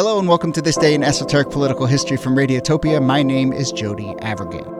Hello and welcome to this day in esoteric political history from Radiotopia. My name is Jody Avirgan.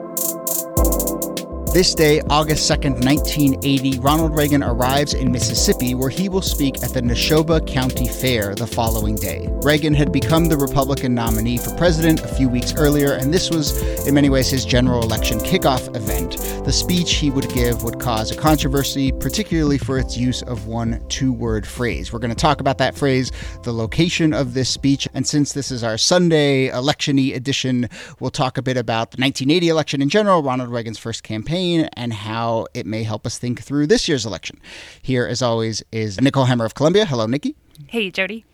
This day, August 2nd, 1980, Ronald Reagan arrives in Mississippi where he will speak at the Neshoba County Fair the following day. Reagan had become the Republican nominee for president a few weeks earlier, and this was, in many ways, his general election kickoff event. The speech he would give would cause a controversy, particularly for its use of one two word phrase. We're going to talk about that phrase, the location of this speech, and since this is our Sunday electiony edition, we'll talk a bit about the 1980 election in general, Ronald Reagan's first campaign campaign and how it may help us think through this year's election. Here, as always, is Nicole Hemmer of Columbia. Hello, Nikki. Hey, Jody.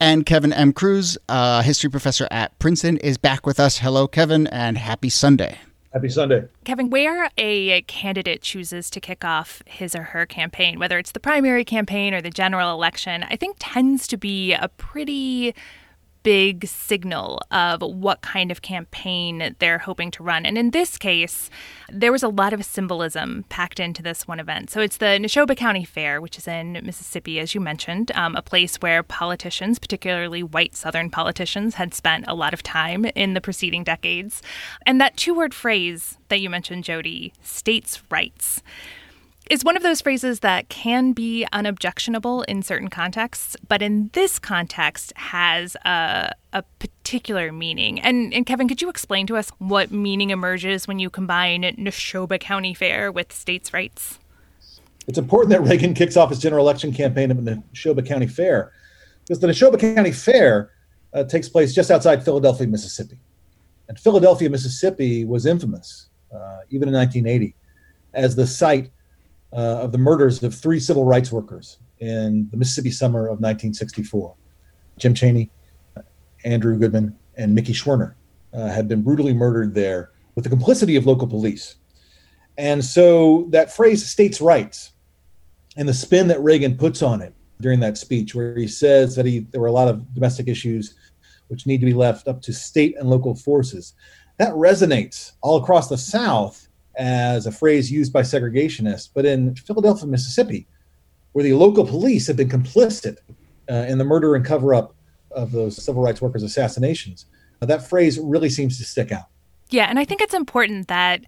And Kevin M. Kruse, a history professor at Princeton, is back with us. Hello, Kevin, and happy Sunday. Happy Sunday. Kevin, where a candidate chooses to kick off his or her campaign, whether it's the primary campaign or the general election, I think tends to be a pretty big signal of what kind of campaign they're hoping to run. And in this case, there was a lot of symbolism packed into this one event. So it's the Neshoba County Fair, which is in Mississippi, as you mentioned, um, a place where politicians, particularly white Southern politicians, had spent a lot of time in the preceding decades. And that two word phrase that you mentioned, Jody, states' rights is one of those phrases that can be unobjectionable in certain contexts, but in this context has a, a particular meaning. And, and Kevin, could you explain to us what meaning emerges when you combine Neshoba County Fair with states' rights? It's important that Reagan kicks off his general election campaign at the Neshoba County Fair because the Neshoba County Fair uh, takes place just outside Philadelphia, Mississippi. And Philadelphia, Mississippi was infamous, uh, even in 1980, as the site uh, of the murders of three civil rights workers in the Mississippi summer of 1964. Jim Chaney, Andrew Goodman, and Mickey Schwerner uh, had been brutally murdered there with the complicity of local police. And so that phrase, states' rights, and the spin that Reagan puts on it during that speech, where he says that he, there were a lot of domestic issues which need to be left up to state and local forces, that resonates all across the South as a phrase used by segregationists, but in Philadelphia, Mississippi, where the local police have been complicit uh, in the murder and cover up of those civil rights workers' assassinations, uh, that phrase really seems to stick out. Yeah, and I think it's important that,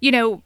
you know,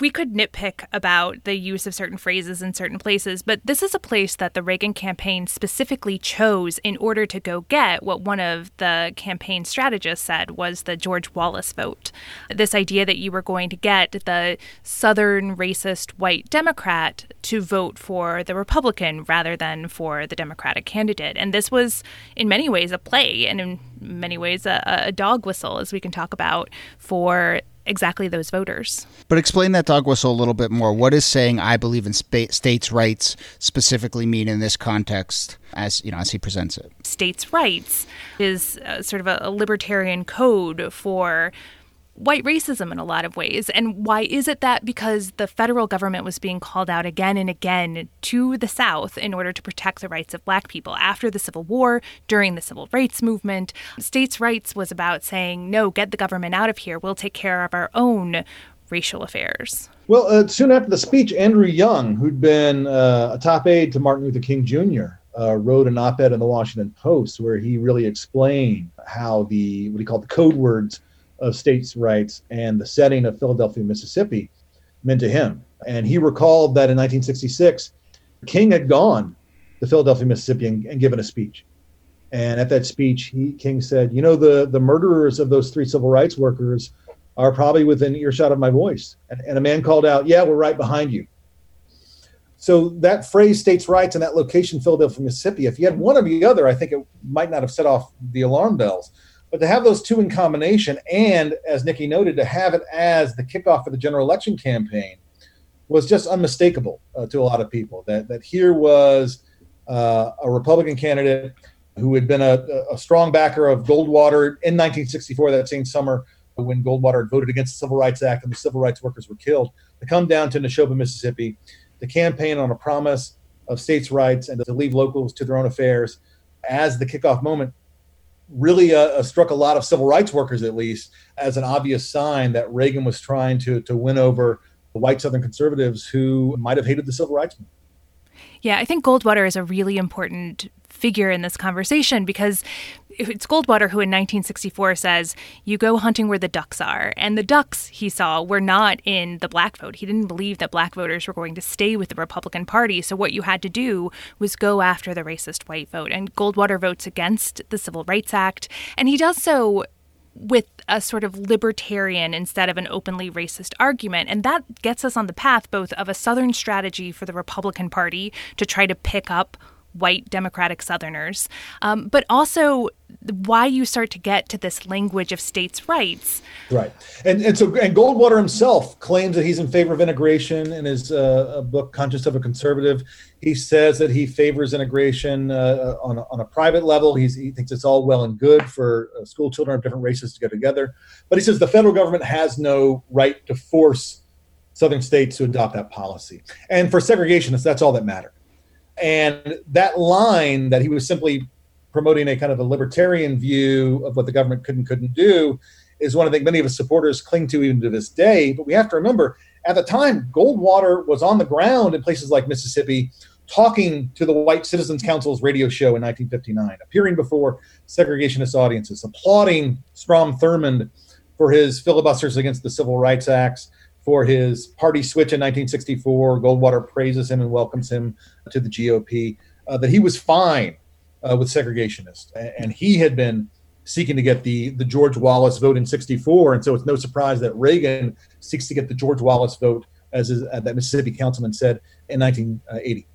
we could nitpick about the use of certain phrases in certain places, but this is a place that the Reagan campaign specifically chose in order to go get what one of the campaign strategists said was the George Wallace vote. This idea that you were going to get the Southern racist white Democrat to vote for the Republican rather than for the Democratic candidate. And this was, in many ways, a play and in many ways a, a dog whistle, as we can talk about, for exactly those voters. But explain that dog whistle a little bit more. What is saying "I believe in spa- states' rights" specifically mean in this context, as you know, as he presents it? States' rights is uh, sort of a, a libertarian code for white racism in a lot of ways. And why is it that? Because the federal government was being called out again and again to the South in order to protect the rights of black people. After the Civil War, during the Civil Rights Movement, states' rights was about saying, no, get the government out of here. We'll take care of our own racial affairs. Well, uh, soon after the speech, Andrew Young, who'd been uh, a top aide to Martin Luther King Jr., uh, wrote an op-ed in the Washington Post where he really explained how the what he called the code words of states' rights and the setting of Philadelphia, Mississippi meant to him. And he recalled that in 1966, King had gone to Philadelphia, Mississippi, and, and given a speech. And at that speech, he, King said, "You know, the the murderers of those three civil rights workers are probably within earshot of my voice." And, and a man called out, "Yeah, we're right behind you." So that phrase, states' rights, and that location, Philadelphia, Mississippi. If you had one or the other, I think it might not have set off the alarm bells. But to have those two in combination, and as Nikki noted, to have it as the kickoff for the general election campaign, was just unmistakable uh, to a lot of people. That that here was uh, a Republican candidate who had been a, a, strong backer of Goldwater in 1964, that same summer when Goldwater had voted against the Civil Rights Act and the civil rights workers were killed, to come down to Neshoba, Mississippi, to campaign on a promise of states' rights and to leave locals to their own affairs as the kickoff moment really uh, uh struck a lot of civil rights workers, at least, as an obvious sign that Reagan was trying to, to win over the white Southern conservatives who might have hated the civil rights movement. Yeah, I think Goldwater is a really important figure in this conversation because it's Goldwater who in 1964 says, You go hunting where the ducks are. And the ducks he saw were not in the black vote. He didn't believe that black voters were going to stay with the Republican Party. So what you had to do was go after the racist white vote. And Goldwater votes against the Civil Rights Act. And he does so with a sort of libertarian instead of an openly racist argument. And that gets us on the path both of a Southern strategy for the Republican Party to try to pick up white Democratic Southerners, um, but also why you start to get to this language of states' rights. Right, and and so and Goldwater himself claims that he's in favor of integration in his uh, book "Conscience of a Conservative." He says that he favors integration uh, on a, on a private level. He's, he thinks it's all well and good for uh, school children of different races to go together, but he says the federal government has no right to force southern states to adopt that policy. And for segregationists, that's all that mattered. And that line that he was simply promoting a kind of a libertarian view of what the government could and couldn't do is one of the many of his supporters cling to even to this day. But we have to remember at the time, Goldwater was on the ground in places like Mississippi talking to the White Citizens Council's radio show in 1959, appearing before segregationist audiences, applauding Strom Thurmond for his filibusters against the Civil Rights Acts, for his party switch in 1964. Goldwater praises him and welcomes him to the GOP. Uh, that he was fine uh, with segregationists, and he had been seeking to get the the George Wallace vote in '64, and so it's no surprise that Reagan seeks to get the George Wallace vote, as is, uh, that Mississippi councilman said in 1980.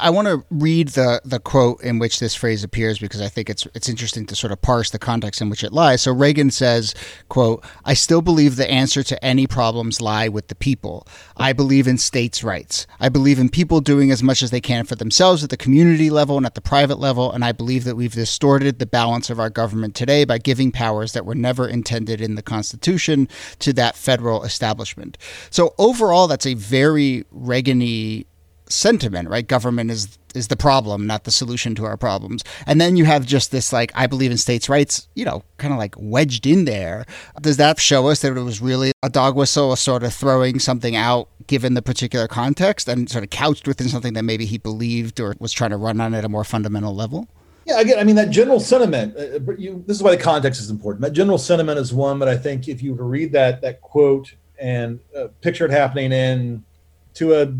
I want to read the the quote in which this phrase appears because I think it's it's interesting to sort of parse the context in which it lies. So Reagan says, "quote I still believe the answer to any problems lie with the people. I believe in states' rights. I believe in people doing as much as they can for themselves at the community level and at the private level, and I believe that we've distorted the balance of our government today by giving powers that were never intended in the Constitution to that federal establishment." So overall, that's a very Reagan-y sentiment, right? Government is is the problem, not the solution to our problems. And then you have just this like I believe in states' rights, you know, kind of like wedged in there. Does that show us that it was really a dog whistle, a sort of throwing something out given the particular context and sort of couched within something that maybe he believed or was trying to run on at a more fundamental level? Yeah, again, I mean that general sentiment. Uh, you, this is why the context is important. That general sentiment is one, but I think if you were to read that that quote and uh, picture it happening in to a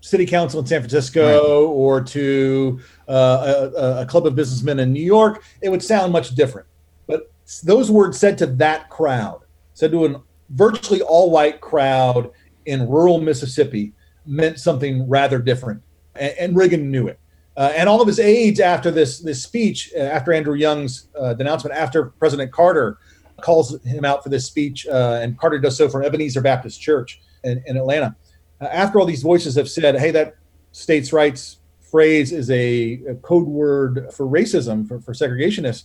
city council in San Francisco right. or to uh, a, a, club of businessmen in New York, it would sound much different. But those words said to that crowd, said to a virtually all white crowd in rural Mississippi, meant something rather different. And, and Reagan knew it. Uh, and all of his aides after this this speech, uh, after Andrew Young's uh, denouncement, after President Carter calls him out for this speech, uh, and Carter does so from Ebenezer Baptist Church in, in Atlanta after all these voices have said, hey, that states' rights phrase is a, a code word for racism, for, for segregationists,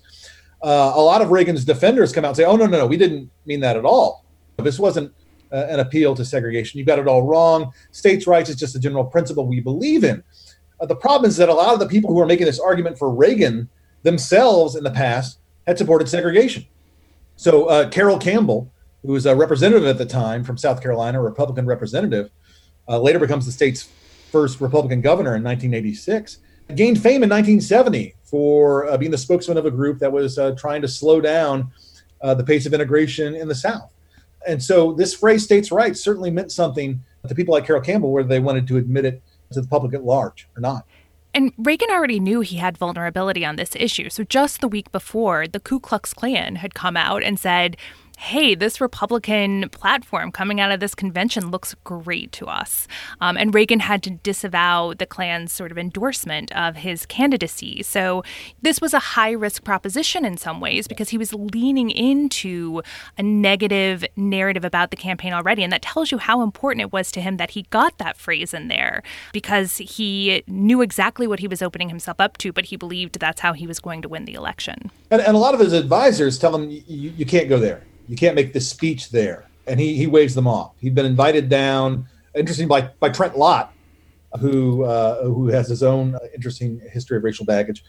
uh, a lot of Reagan's defenders come out and say, oh, no, no, no, we didn't mean that at all. This wasn't uh, an appeal to segregation. You got it all wrong. States' rights is just a general principle we believe in. Uh, the problem is that a lot of the people who are making this argument for Reagan themselves in the past had supported segregation. So uh, Carroll Campbell, who was a representative at the time from South Carolina, a Republican representative, uh, later becomes the state's first Republican governor in 1986. Gained fame in 1970 for uh, being the spokesman of a group that was uh, trying to slow down uh, the pace of integration in the South. And so this phrase states' rights certainly meant something to people like Carroll Campbell, whether they wanted to admit it to the public at large or not. And Reagan already knew he had vulnerability on this issue. So just the week before, the Ku Klux Klan had come out and said, hey, this Republican platform coming out of this convention looks great to us. Um, and Reagan had to disavow the Klan's sort of endorsement of his candidacy. So this was a high risk proposition in some ways because he was leaning into a negative narrative about the campaign already. And that tells you how important it was to him that he got that phrase in there because he knew exactly what he was opening himself up to, but he believed that's how he was going to win the election. And, and a lot of his advisors tell him, you, you can't go there you can't make this speech there. And he, he waves them off. He'd been invited down, interesting, by, by Trent Lott, who, uh, who has his own interesting history of racial baggage.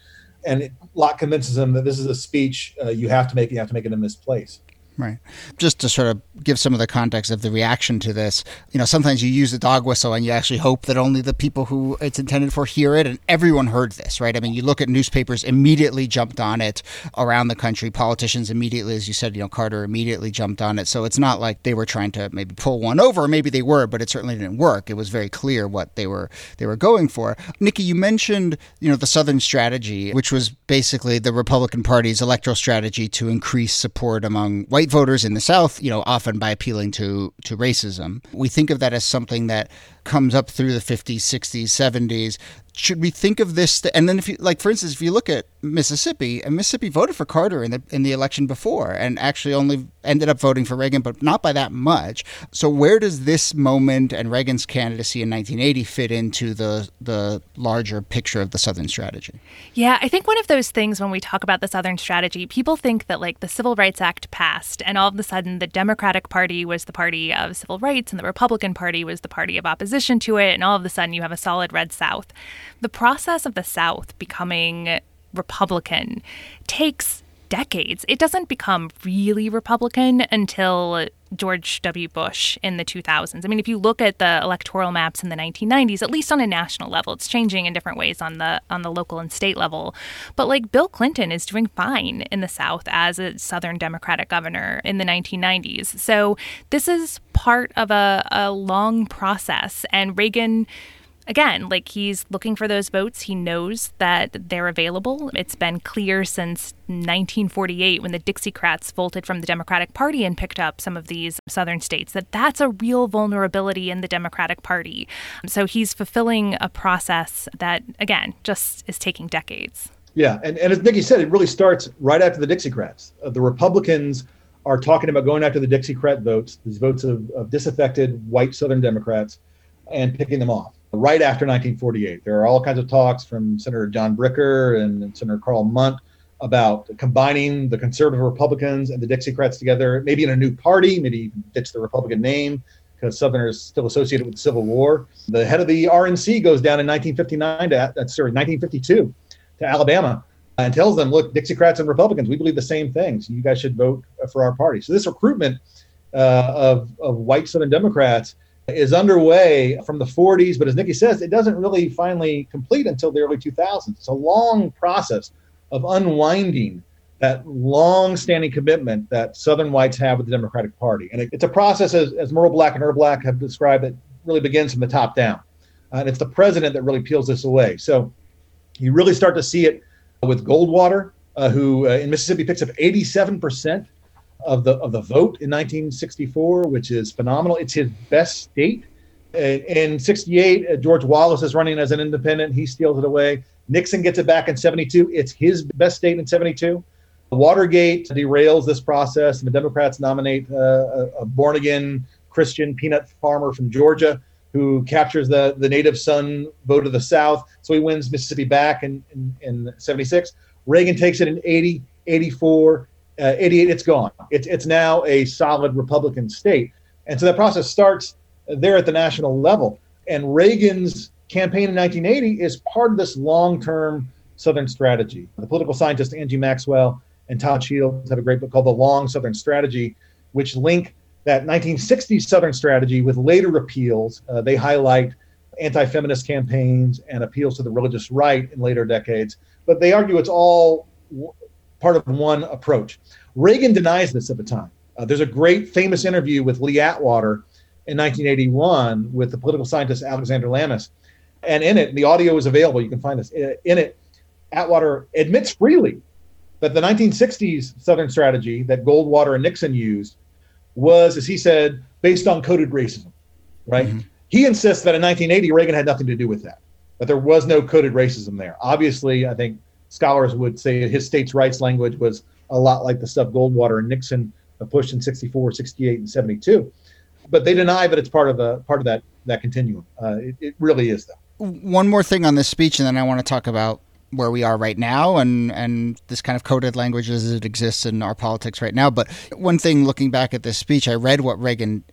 And Lott convinces him that this is a speech uh, you have to make, you have to make it in this place. Right. Just to sort of give some of the context of the reaction to this, you know, sometimes you use the dog whistle and you actually hope that only the people who it's intended for hear it, and everyone heard this, right? I mean, you look at newspapers immediately jumped on it around the country. Politicians immediately, as you said, you know, Carter immediately jumped on it. So it's not like they were trying to maybe pull one over, maybe they were, but it certainly didn't work. It was very clear what they were they were going for. Nikki, you mentioned, you know, the Southern strategy, which was basically the Republican Party's electoral strategy to increase support among white white voters in the South, you know, often by appealing to to racism. We think of that as something that comes up through the 50s, 60s, 70s. Should we think of this? Th- and then, if you like, for instance, if you look at Mississippi, and Mississippi voted for Carter in the in the election before, and actually only ended up voting for Reagan, but not by that much. So, where does this moment and Reagan's candidacy in 1980 fit into the the larger picture of the Southern strategy? Yeah, I think one of those things when we talk about the Southern strategy, people think that like the Civil Rights Act passed, and all of a sudden the Democratic Party was the party of civil rights, and the Republican Party was the party of opposition opposition to it, and all of a sudden you have a solid red South. The process of the South becoming Republican takes decades. It doesn't become really Republican until George W. Bush in the 2000s. I mean, if you look at the electoral maps in the 1990s, at least on a national level, it's changing in different ways on the on the local and state level. But like Bill Clinton is doing fine in the South as a Southern Democratic governor in the 1990s. So this is part of a, a long process, and Reagan again, like he's looking for those votes. He knows that they're available. It's been clear since 1948 when the Dixiecrats bolted from the Democratic Party and picked up some of these southern states that that's a real vulnerability in the Democratic Party. So he's fulfilling a process that, again, just is taking decades. Yeah, and, and as Nikki said, it really starts right after the Dixiecrats. Uh, the Republicans are talking about going after the Dixiecrat votes, these votes of, of disaffected white Southern Democrats, and picking them off right after 1948. There are all kinds of talks from Senator John Bricker and Senator Karl Mundt about combining the conservative Republicans and the Dixiecrats together, maybe in a new party, maybe ditch the Republican name because Southerners still associated with the Civil War. The head of the RNC goes down in 1959 to, sorry, 1952 to Alabama and tells them, look, Dixiecrats and Republicans, we believe the same things. You guys should vote for our party. So this recruitment uh, of, of white Southern Democrats is underway from the 40s, but as Nikki says, it doesn't really finally complete until the early 2000s. It's a long process of unwinding that long-standing commitment that Southern whites have with the Democratic Party, and it, it's a process, as, as Merle Black and Earl Black have described, that really begins from the top down, uh, and it's the president that really peels this away. So you really start to see it with Goldwater, uh, who uh, in Mississippi picks up 87 percent of the of the vote in 1964, which is phenomenal. It's his best state. In 68, uh, George Wallace is running as an independent. He steals it away. Nixon gets it back in 72. It's his best state in 72. Watergate derails this process, and the Democrats nominate uh, a born again Christian peanut farmer from Georgia who captures the, the native son vote of the South. So he wins Mississippi back in, in, in 76. Reagan takes it in 80, 84, uh, 88, it's gone. It's, it's now a solid Republican state. And so that process starts there at the national level. And Reagan's campaign in 1980 is part of this long term Southern strategy. The political scientist Angie Maxwell and Todd Shields have a great book called The Long Southern Strategy, which link that 1960s Southern strategy with later repeals. Uh, they highlight anti feminist campaigns and appeals to the religious right in later decades. But they argue it's all part of one approach. Reagan denies this at the time. Uh, there's a great famous interview with Lee Atwater in 1981 with the political scientist Alexander Lamis. And in it, the audio is available. You can find this. In it, Atwater admits freely that the 1960s Southern strategy that Goldwater and Nixon used was, as he said, based on coded racism, right? Mm-hmm. He insists that in 1980, Reagan had nothing to do with that, that there was no coded racism there. Obviously, I think scholars would say his states' rights language was a lot like the stuff Goldwater and Nixon pushed in 64, 68, and 72. But they deny that it's part of the part of that that continuum. Uh, it, it really is, though. One more thing on this speech, and then I want to talk about where we are right now and and this kind of coded language as it exists in our politics right now. But one thing looking back at this speech, I read what Reagan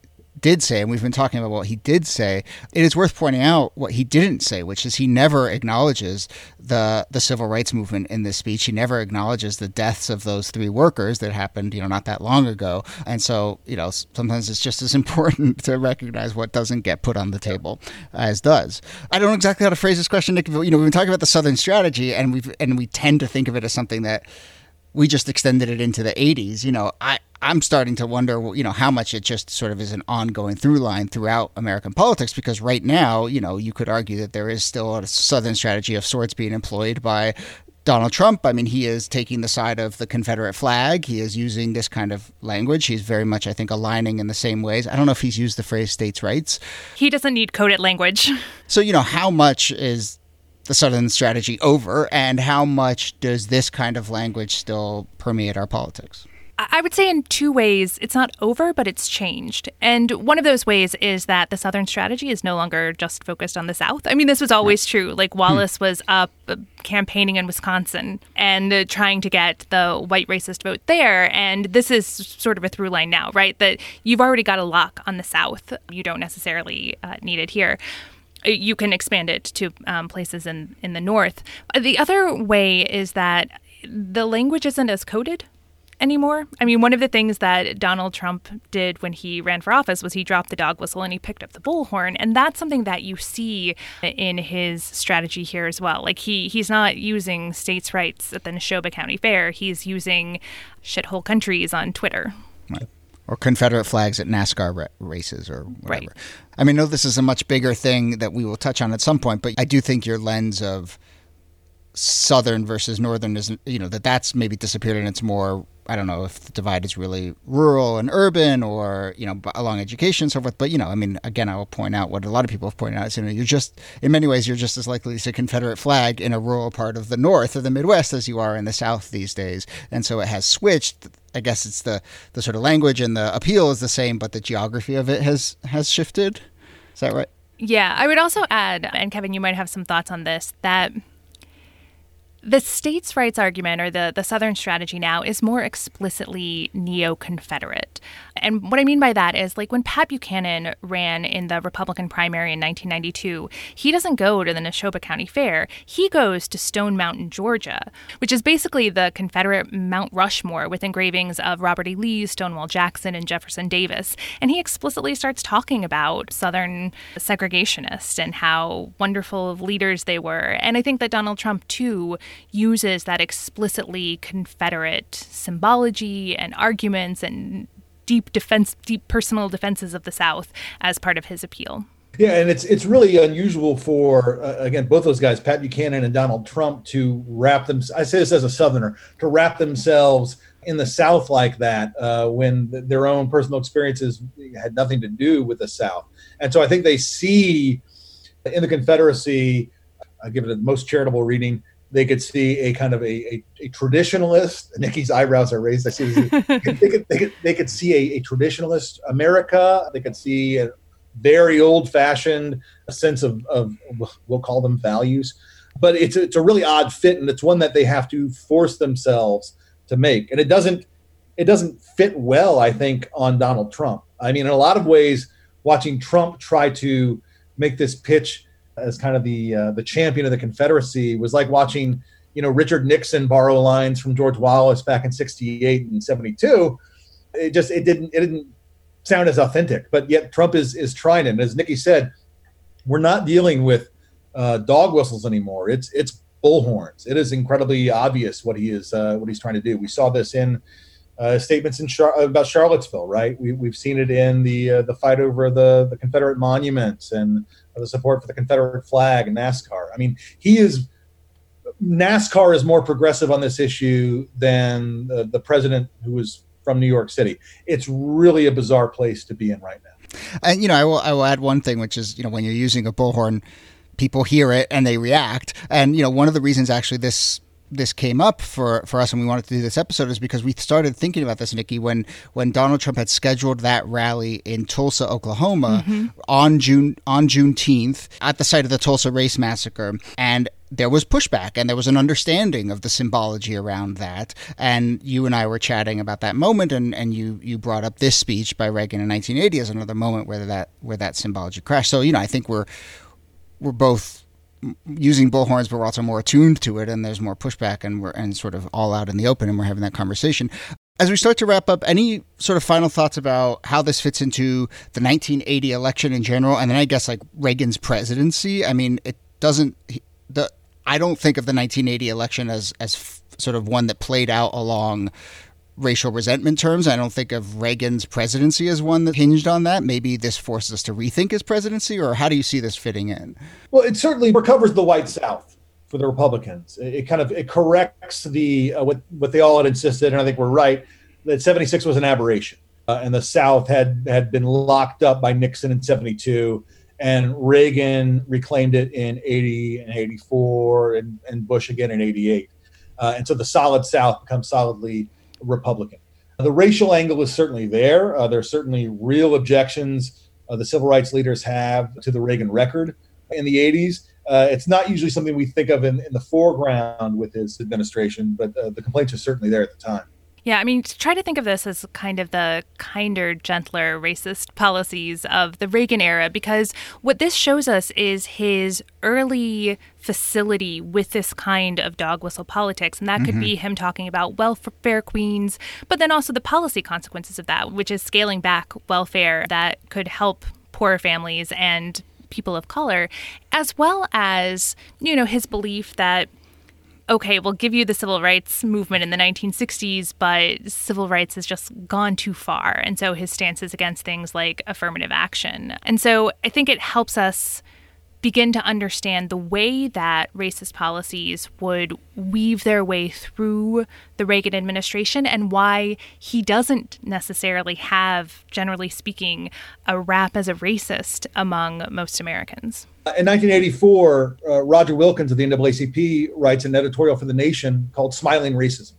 did say, and we've been talking about what he did say, it is worth pointing out what he didn't say, which is he never acknowledges the the civil rights movement in this speech. He never acknowledges the deaths of those three workers that happened, you know, not that long ago. And so, you know, sometimes it's just as important to recognize what doesn't get put on the table as does. I don't know exactly how to phrase this question, Nick. But, you know, we've been talking about the Southern strategy, and we've and we tend to think of it as something that we just extended it into the 80s. You know, I I'm starting to wonder, you know, how much it just sort of is an ongoing through line throughout American politics. Because right now, you know, you could argue that there is still a Southern strategy of sorts being employed by Donald Trump. I mean, he is taking the side of the Confederate flag. He is using this kind of language. He's very much, I think, aligning in the same ways. I don't know if he's used the phrase states' rights. He doesn't need coded language. So, you know, how much is the Southern strategy over, and how much does this kind of language still permeate our politics? I would say in two ways. It's not over, but it's changed. And one of those ways is that the Southern strategy is no longer just focused on the South. I mean, this was always true. Like Wallace was up uh, campaigning in Wisconsin and uh, trying to get the white racist vote there. And this is sort of a through line now, right? That you've already got a lock on the South. You don't necessarily uh, need it here you can expand it to um, places in, in the north. The other way is that the language isn't as coded anymore. I mean, one of the things that Donald Trump did when he ran for office was he dropped the dog whistle and he picked up the bullhorn, and that's something that you see in his strategy here as well. Like he he's not using states' rights at the Neshoba County Fair; he's using shithole countries on Twitter. Right. Or Confederate flags at NASCAR ra- races or whatever. Right. I mean, know this is a much bigger thing that we will touch on at some point, but I do think your lens of southern versus northern is you know that that's maybe disappeared and it's more I don't know if the divide is really rural and urban or, you know, along education and so forth. But, you know, I mean, again, I will point out what a lot of people have pointed out is, you know, you're just, in many ways, you're just as likely to see a Confederate flag in a rural part of the North or the Midwest as you are in the South these days. And so it has switched. I guess it's the, the sort of language and the appeal is the same, but the geography of it has, has shifted. Is that right? Yeah. I would also add, and Kevin, you might have some thoughts on this, that the states' rights argument, or the, the Southern strategy now, is more explicitly neo Confederate. And what I mean by that is like when Pat Buchanan ran in the Republican primary in 1992, he doesn't go to the Neshoba County Fair. He goes to Stone Mountain, Georgia, which is basically the Confederate Mount Rushmore with engravings of Robert E. Lee, Stonewall Jackson, and Jefferson Davis. And he explicitly starts talking about Southern segregationists and how wonderful of leaders they were. And I think that Donald Trump, too, uses that explicitly Confederate symbology and arguments and deep defense, deep personal defenses of the South as part of his appeal. Yeah, and it's it's really unusual for uh, again both those guys, Pat Buchanan and Donald Trump, to wrap them. I say this as a Southerner to wrap themselves in the South like that uh, when th- their own personal experiences had nothing to do with the South, and so I think they see in the Confederacy. I give it the most charitable reading they could see a kind of a, a, a traditionalist. Nikki's eyebrows are raised. I see. they, could, they, could, they could see a, a traditionalist America. They could see a very old-fashioned sense of, of we'll call them values. But it's a, it's a really odd fit, and it's one that they have to force themselves to make. And it doesn't it doesn't fit well, I think, on Donald Trump. I mean, in a lot of ways, watching Trump try to make this pitch as kind of the uh, the champion of the Confederacy was like watching you know Richard Nixon borrow lines from George Wallace back in '68 and '72. It just it didn't it didn't sound as authentic. But yet Trump is is trying it. And as Nikki said, we're not dealing with uh, dog whistles anymore. It's it's bullhorns. It is incredibly obvious what he is uh, what he's trying to do. We saw this in uh, statements in Char- about Charlottesville, right? We, we've seen it in the uh, the fight over the, the Confederate monuments and the support for the Confederate flag and NASCAR. I mean, he is NASCAR is more progressive on this issue than the, the president who was from New York City. It's really a bizarre place to be in right now. And you know, I will I will add one thing, which is you know when you're using a bullhorn, people hear it and they react. And you know, one of the reasons actually this this came up for, for us and we wanted to do this episode is because we started thinking about this, Nikki, when when Donald Trump had scheduled that rally in Tulsa, Oklahoma mm-hmm. on June on Juneteenth at the site of the Tulsa race massacre. And there was pushback and there was an understanding of the symbology around that. And you and I were chatting about that moment and, and you you brought up this speech by Reagan in 1980 as another moment where that where that symbology crashed. So, you know, I think we're we're both using bullhorns, but we're also more attuned to it, and there's more pushback, and we're and sort of all out in the open, and we're having that conversation. As we start to wrap up, any sort of final thoughts about how this fits into the 1980 election in general, and then I guess like Reagan's presidency? I mean, it doesn't. The I don't think of the 1980 election as as f- sort of one that played out along racial resentment terms. I don't think of Reagan's presidency as one that hinged on that. Maybe this forces us to rethink his presidency, or how do you see this fitting in? Well, it certainly recovers the white South for the Republicans. It, kind of it corrects the uh, what what they all had insisted, and I think we're right that '76 was an aberration, uh, and the South had had been locked up by Nixon in '72. And Reagan reclaimed it in 80 and 84, and, and Bush again in 88. Uh, and so the solid South becomes solidly Republican. The racial angle is certainly there. Uh, there are certainly real objections uh, the civil rights leaders have to the Reagan record in the 80s. Uh, it's not usually something we think of in, in the foreground with his administration, but uh, the complaints are certainly there at the time. Yeah, I mean, try to think of this as kind of the kinder, gentler racist policies of the Reagan era, because what this shows us is his early facility with this kind of dog whistle politics. And that mm-hmm. could be him talking about welfare queens, but then also the policy consequences of that, which is scaling back welfare that could help poor families and people of color, as well as, you know, his belief that okay, we'll give you the civil rights movement in the 1960s, but civil rights has just gone too far. And so his stance is against things like affirmative action. And so I think it helps us begin to understand the way that racist policies would weave their way through the Reagan administration and why he doesn't necessarily have, generally speaking, a rap as a racist among most Americans. In 1984, uh, Roger Wilkins of the NAACP writes an editorial for The Nation called Smiling Racism,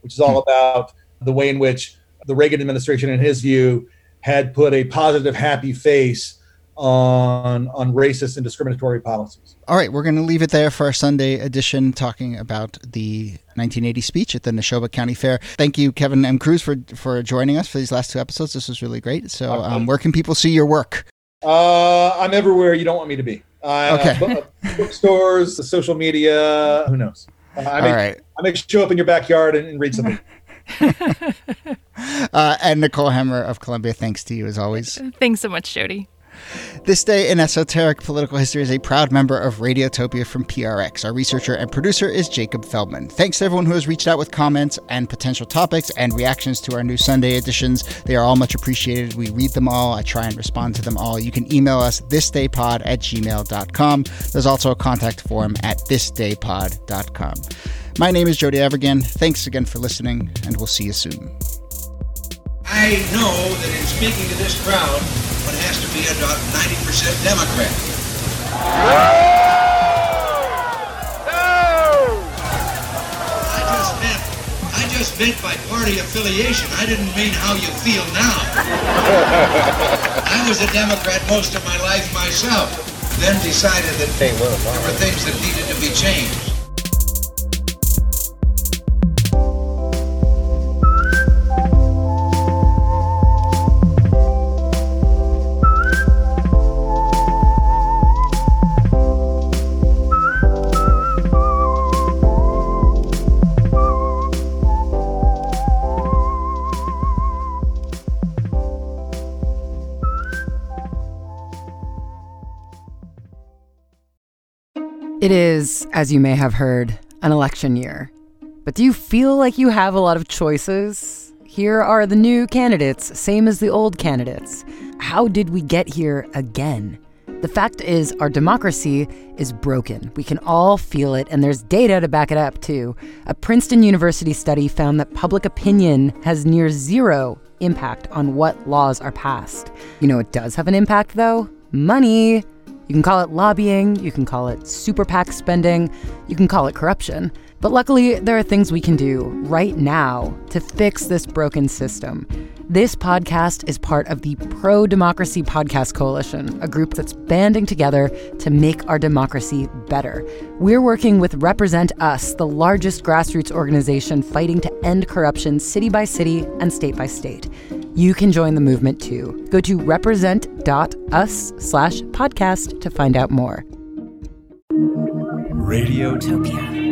which is all hmm. about the way in which the Reagan administration, in his view, had put a positive, happy face on on racist and discriminatory policies. All right, we're going to leave it there for our Sunday edition, talking about the 1980 speech at the Neshoba County Fair. Thank you, Kevin M. Kruse, for for joining us for these last two episodes. This was really great. So, um, where can people see your work? Uh, I'm everywhere you don't want me to be. Uh, okay. bookstores, the social media. Who knows? Uh, I make, All right. I make show up in your backyard and, and read something. uh, and Nicole Hemmer of Columbia, thanks to you as always. Thanks so much, Jody. This Day in Esoteric Political History is a proud member of Radiotopia from PRX. Our researcher and producer is Jacob Feldman. Thanks to everyone who has reached out with comments and potential topics and reactions to our new Sunday editions. They are all much appreciated. We read them all. I try and respond to them all. You can email us thisdaypod at gmail.com. There's also a contact form at thisdaypod.com. My name is Jody Avirgan. Thanks again for listening, and we'll see you soon. I know that in speaking to this crowd, one has to be about 90% Democrat. No! I just meant, I just meant by party affiliation. I didn't mean how you feel now. I was a Democrat most of my life myself, then decided that there were things that needed to be changed. It is, as you may have heard, an election year. But do you feel like you have a lot of choices? Here are the new candidates, same as the old candidates. How did we get here again? The fact is, our democracy is broken. We can all feel it, and there's data to back it up, too. A Princeton University study found that public opinion has near zero impact on what laws are passed. You know, it does have an impact, though money. You can call it lobbying, you can call it super PAC spending, you can call it corruption. But luckily, there are things we can do right now to fix this broken system. This podcast is part of the Pro Democracy Podcast Coalition, a group that's banding together to make our democracy better. We're working with Represent Us, the largest grassroots organization fighting to end corruption city by city and state by state. You can join the movement too. Go to represent.us slash podcast to find out more. Radiotopia.